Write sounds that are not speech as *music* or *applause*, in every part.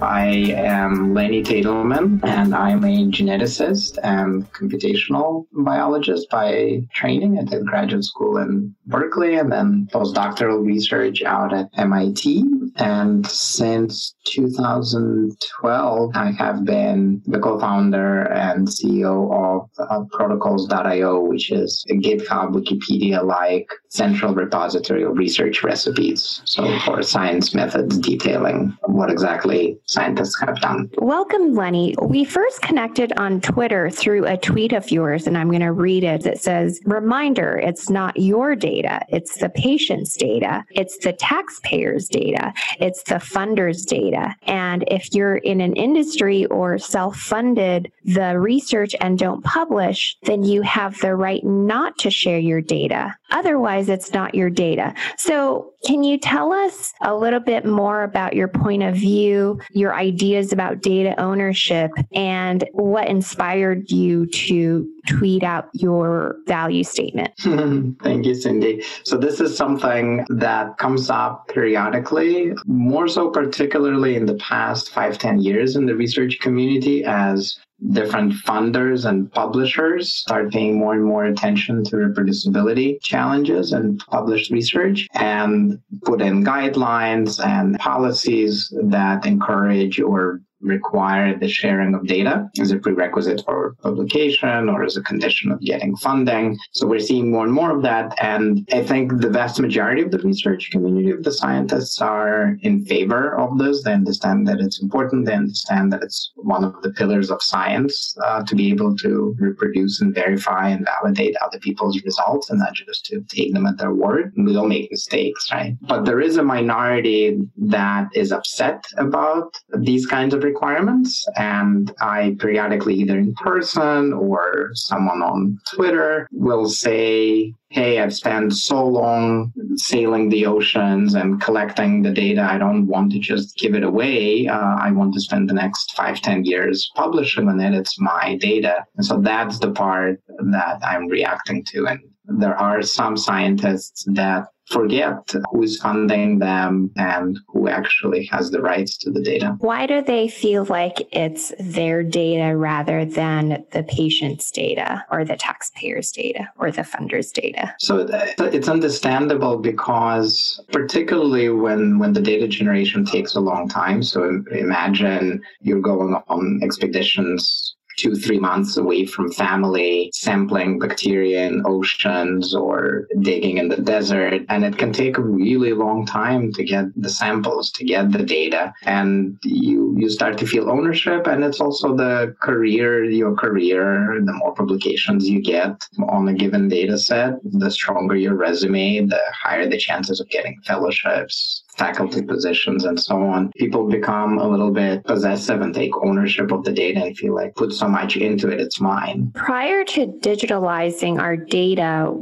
I am Lenny Teytelman, and I'm a geneticist and computational biologist by training. I did graduate school in Berkeley and then postdoctoral research out at MIT. And since 2012, I have been the co-founder and CEO of uh, Protocols.io, which is a GitHub Wikipedia-like central repository of research recipes. So for science methods detailing what exactly scientists have done. Welcome, Lenny. We first connected on Twitter through a tweet of yours, and I'm going to read it. It says, Reminder, it's not your data, it's the patient's data, it's the taxpayer's data, it's the funder's data. And if you're in an industry or self funded the research and don't publish, then you have the right not to share your data. Otherwise, it's not your data. So, can you tell us a little bit more about your point of view, your ideas about data ownership, and what inspired you to tweet out your value statement? *laughs* Thank you, Cindy. So, this is something that comes up periodically, more so, particularly in the past five, ten years in the research community as different funders and publishers start paying more and more attention to reproducibility challenges and published research and put in guidelines and policies that encourage or require the sharing of data as a prerequisite for publication or as a condition of getting funding. So we're seeing more and more of that. And I think the vast majority of the research community of the scientists are in favor of this. They understand that it's important. They understand that it's one of the pillars of science uh, to be able to reproduce and verify and validate other people's results and not just to take them at their word. We all make mistakes, right? But there is a minority that is upset about these kinds of requirements. And I periodically, either in person or someone on Twitter, will say, Hey, I've spent so long sailing the oceans and collecting the data. I don't want to just give it away. Uh, I want to spend the next five, ten years publishing on it. It's my data. And so that's the part that I'm reacting to. And there are some scientists that forget who's funding them and who actually has the rights to the data. Why do they feel like it's their data rather than the patient's data or the taxpayer's data or the funder's data? So uh, it's understandable because particularly when when the data generation takes a long time, so imagine you're going on expeditions two, three months away from family, sampling bacteria in oceans or digging in the desert. And it can take a really long time to get the samples, to get the data. And you, you start to feel ownership. And it's also the career, your career, the more publications you get on a given data set, the stronger your resume, the higher the chances of getting fellowships, faculty positions and so on, people become a little bit possessive and take ownership of the data and feel like put so much into it, it's mine. Prior to digitalizing our data,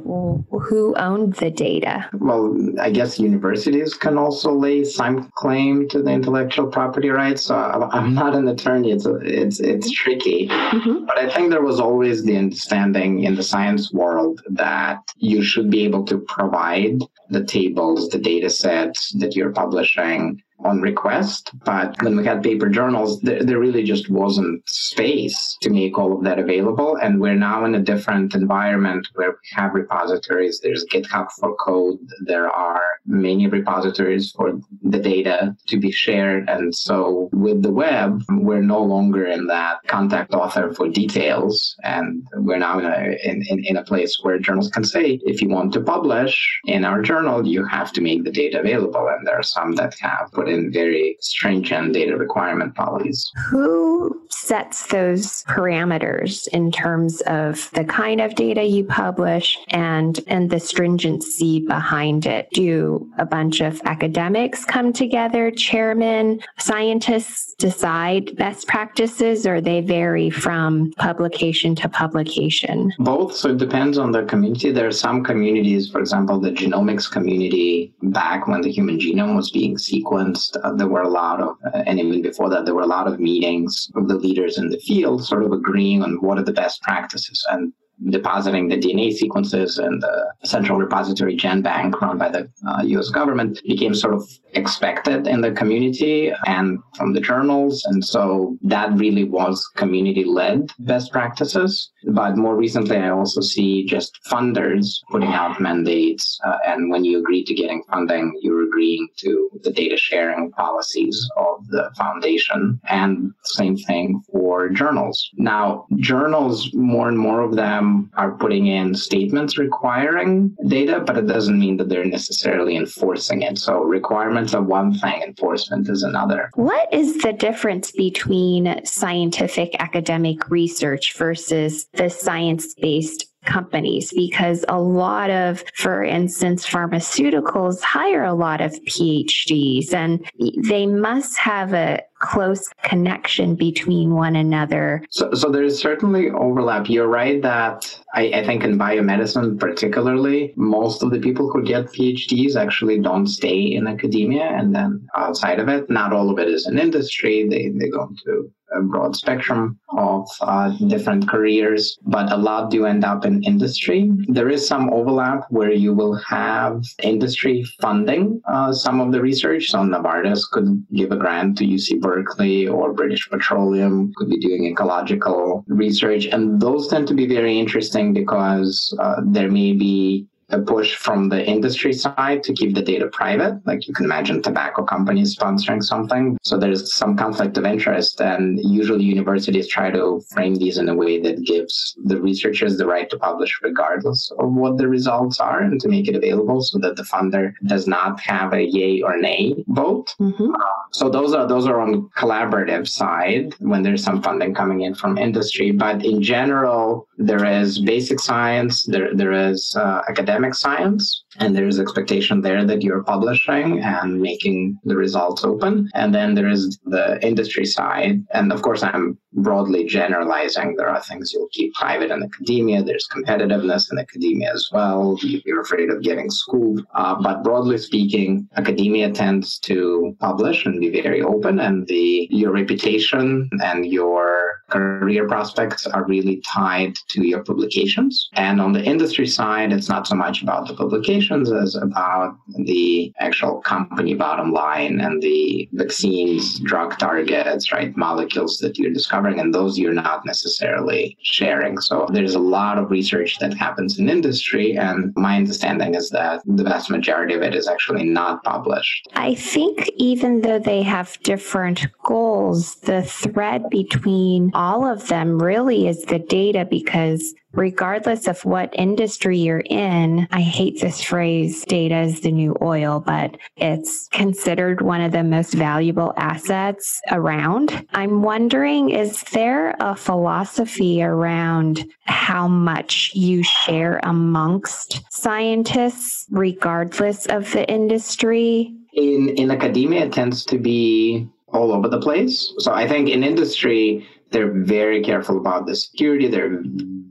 who owned the data? Well, I guess universities can also lay some claim to the intellectual property rights. So I'm not an attorney. It's it's it's tricky, mm-hmm. but I think there was always the understanding in the science world that you should be able to provide the tables, the data sets that you're publishing on request. But when we had paper journals, there, there, really just wasn't space to make all of that available. And we're now in a different environment where we have repositories. There's GitHub for code. There are many repositories for the data to be shared. And so with the web, we're no longer in that contact author for details. And we're now in a, in, in, in a place where journals can say, if you want to publish in our journal, you have to make the data available. And there are some that have in very stringent data requirement policies. Who sets those parameters in terms of the kind of data you publish and and the stringency behind it? Do a bunch of academics come together, chairmen, scientists decide best practices or they vary from publication to publication? Both. So it depends on the community. There are some communities, for example, the genomics community back when the human genome was being sequenced uh, there were a lot of, uh, and even before that, there were a lot of meetings of the leaders in the field sort of agreeing on what are the best practices. And depositing the DNA sequences and the central repository GenBank run by the uh, US government became sort of expected in the community and from the journals. And so that really was community led best practices. But more recently, I also see just funders putting out mandates. Uh, and when you agree to getting funding, you're agreeing to the data sharing policies of the foundation. And same thing for journals. Now, journals, more and more of them are putting in statements requiring data, but it doesn't mean that they're necessarily enforcing it. So requirements are one thing, enforcement is another. What is the difference between scientific academic research versus the science based companies because a lot of, for instance, pharmaceuticals hire a lot of PhDs and they must have a close connection between one another. So, so there's certainly overlap. You're right that I, I think in biomedicine, particularly, most of the people who get PhDs actually don't stay in academia and then outside of it. Not all of it is in industry. They, they go into a broad spectrum of uh, different careers, but a lot do end up in industry. There is some overlap where you will have industry funding uh, some of the research. So Novartis could give a grant to UC Berkeley or British Petroleum could be doing ecological research. And those tend to be very interesting because uh, there may be a push from the industry side to keep the data private. Like you can imagine tobacco companies sponsoring something. So there's some conflict of interest. And usually universities try to frame these in a way that gives the researchers the right to publish regardless of what the results are and to make it available so that the funder does not have a yay or nay vote. Mm-hmm. Uh, so those are those are on collaborative side when there's some funding coming in from industry. But in general, there is basic science, there there is uh, academic academic science and there's expectation there that you're publishing and making the results open. And then there is the industry side. And of course i'm broadly generalizing. There are things you'll keep private in academia. There's competitiveness in academia as well. You're afraid of getting schooled. Uh, but broadly speaking academia tends to publish and be very open. And the your reputation and your career prospects are really tied to your publications and on the industry side it's not so much about the publications as about the actual company bottom line and the vaccines, drug targets, right? Molecules that you're discovering, and those you're not necessarily sharing. So there's a lot of research that happens in industry, and my understanding is that the vast majority of it is actually not published. I think even though they have different goals, the thread between all of them really is the data because regardless of what industry you're in, I hate this phrase, data is the new oil, but it's considered one of the most valuable assets around. I'm wondering, is there a philosophy around how much you share amongst scientists, regardless of the industry? In, in academia, it tends to be all over the place. So I think in industry, they're very careful about the security. They're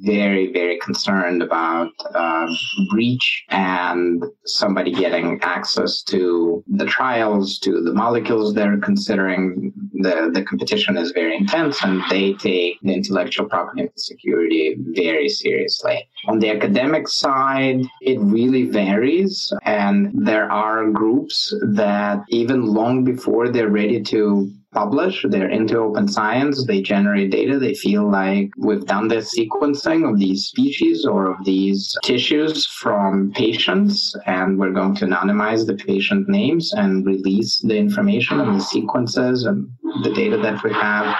very, very concerned about uh, breach and somebody getting access to the trials, to the molecules they're considering. The, the competition is very intense and they take the intellectual property and security very seriously. On the academic side, it really varies. And there are groups that even long before they're ready to publish. They're into open science. They generate data. They feel like we've done this sequencing of these species or of these tissues from patients, and we're going to anonymize the patient names and release the information and the sequences and the data that we have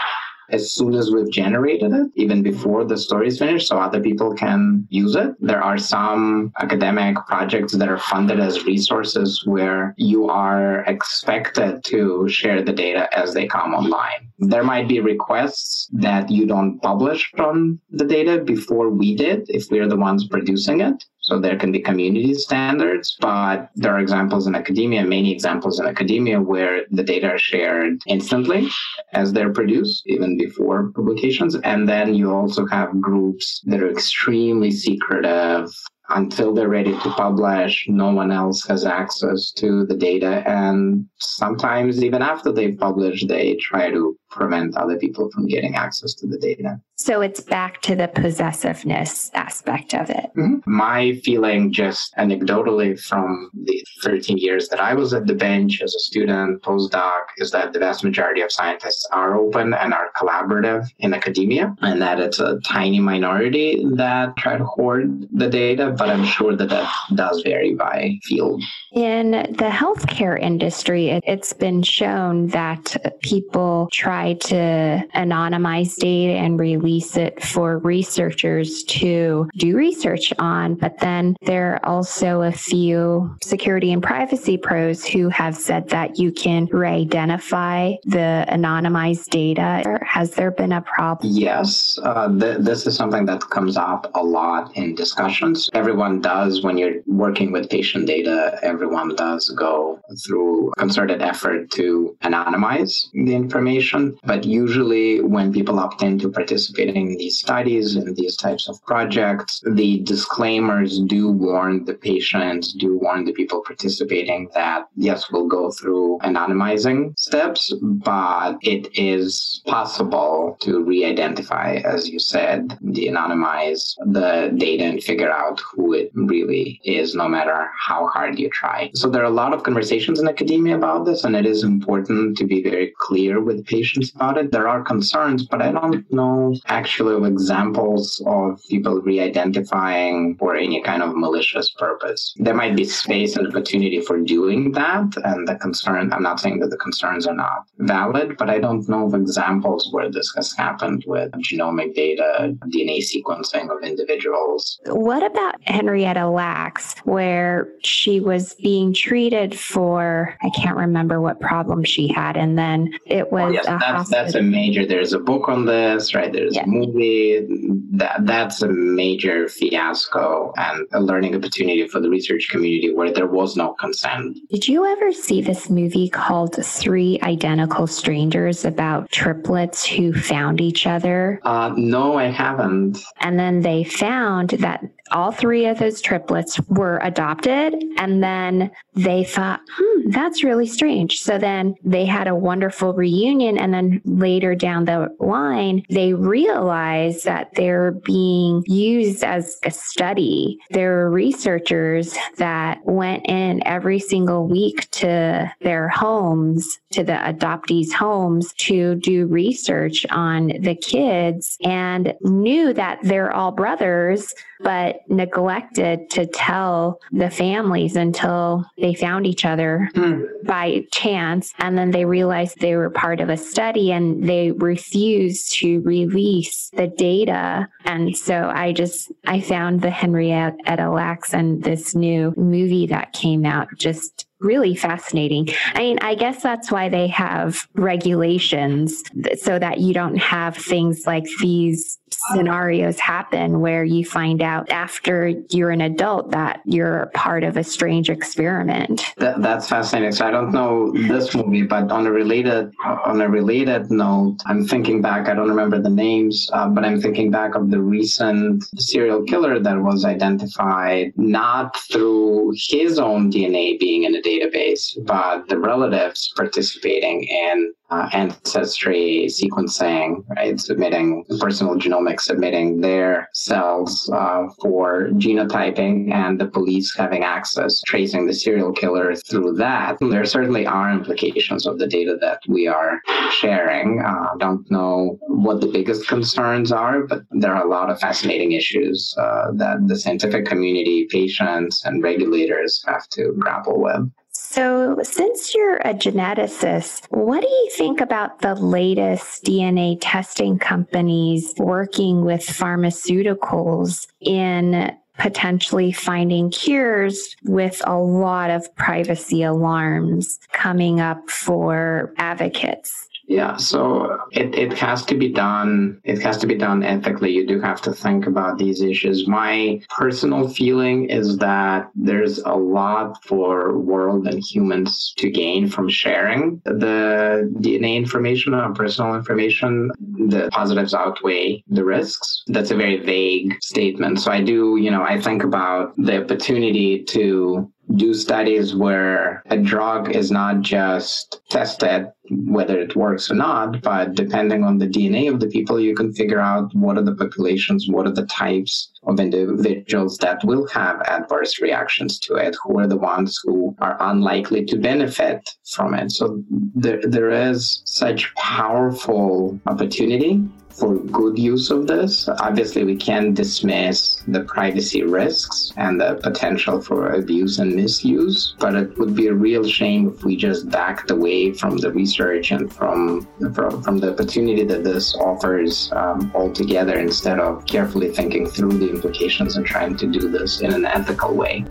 as soon as we've generated it, even before the story is finished, so other people can use it. There are some academic projects that are funded as resources where you are expected to share the data as they come online. There might be requests that you don't publish from the data before we did, if we're the ones producing it. So there can be community standards, but there are examples in academia, many examples in academia where the data are shared instantly as they're produced, even before publications. And then you also have groups that are extremely secretive, until they're ready to publish, no one else has access to the data. And sometimes, even after they've published, they try to prevent other people from getting access to the data. So it's back to the possessiveness aspect of it. Mm-hmm. My feeling, just anecdotally from the 13 years that I was at the bench as a student, postdoc, is that the vast majority of scientists are open and are collaborative in academia, and that it's a tiny minority that try to hoard the data, but I'm sure that that does vary by field. In the healthcare industry, it, has been shown that people try to anonymize data and release it for researchers to do research on. But then there are also a few security and privacy pros who have said that you can re-identify the anonymized data. Has there been a problem? Yes, uh, th- this is something that comes up a lot in discussions. Everyone does when you're working with patient data. Everyone does go through concerted effort to anonymize the information. But usually, when people opt in to participating in these studies and these types of projects, the disclaimers do warn the patients, do warn the people participating that yes, we'll go through anonymizing steps, but it is possible to re identify, as you said, de anonymize the data and figure out who it really is, no matter how hard you try. So there are a lot of conversations in academia about this, and it is important to be very clear with patients about it. There are concerns, but I don't know actually of examples of people re identifying for any kind of malicious purpose. There might be space and opportunity for doing that, and the concern, I'm not saying that the concerns are not valid, but I don't know of examples where this has happened with genomic data, DNA sequencing of individuals. What about Henrietta Lacks, where she was being treated for, I can't remember what problem she had, and then it was. Oh, yes, a that's, that's a major. There's a book on this, right? There's yeah. a movie. That That's a major fiasco and a learning opportunity for the research community where there was no consent. Did you ever see this movie called Three Identical Strangers about triplets who found each other? Uh, no, I haven't. And then they found that all three of those triplets were adopted. And then they thought, hmm, that's really strange. So then they had a wonderful reunion. And then later down the line, they realized that they're being used as a study. There were researchers that went in every single week to their homes, to the adoptees' homes to do research on the kids and knew that they're all brothers but neglected to tell the families until they found each other hmm. by chance. And then they realized they were part of a study and they refused to release the data. And so I just, I found the Henrietta Lacks and this new movie that came out just really fascinating. I mean, I guess that's why they have regulations so that you don't have things like these scenarios happen where you find out after you're an adult that you're part of a strange experiment. That, that's fascinating. So I don't know this movie, but on a related on a related note, I'm thinking back. I don't remember the names, uh, but I'm thinking back of the recent serial killer that was identified not through his own DNA being in a database, but the relatives participating in uh, ancestry sequencing, right? Submitting personal genomics, submitting their cells uh, for genotyping, and the police having access, tracing the serial killer through that. There certainly are implications of the data that we are sharing. Uh, don't know what the biggest concerns are, but there are a lot of fascinating issues uh, that the scientific community, patients, and regulators have to grapple with. So, since you're a geneticist, what do you think about the latest DNA testing companies working with pharmaceuticals in potentially finding cures with a lot of privacy alarms coming up for advocates? Yeah, so it, it has to be done. It has to be done ethically. You do have to think about these issues. My personal feeling is that there's a lot for world and humans to gain from sharing the DNA information or personal information. The positives outweigh the risks. That's a very vague statement. So I do, you know, I think about the opportunity to do studies where a drug is not just tested whether it works or not, but depending on the DNA of the people, you can figure out what are the populations, what are the types of individuals that will have adverse reactions to it, who are the ones who are unlikely to benefit from it. So there, there is such powerful opportunity for good use of this. Obviously, we can't dismiss the privacy risks and the potential for abuse and misuse, but it would be a real shame if we just backed away from the research and from from, from the opportunity that this offers um, altogether instead of carefully thinking through the implications and trying to do this in an ethical way.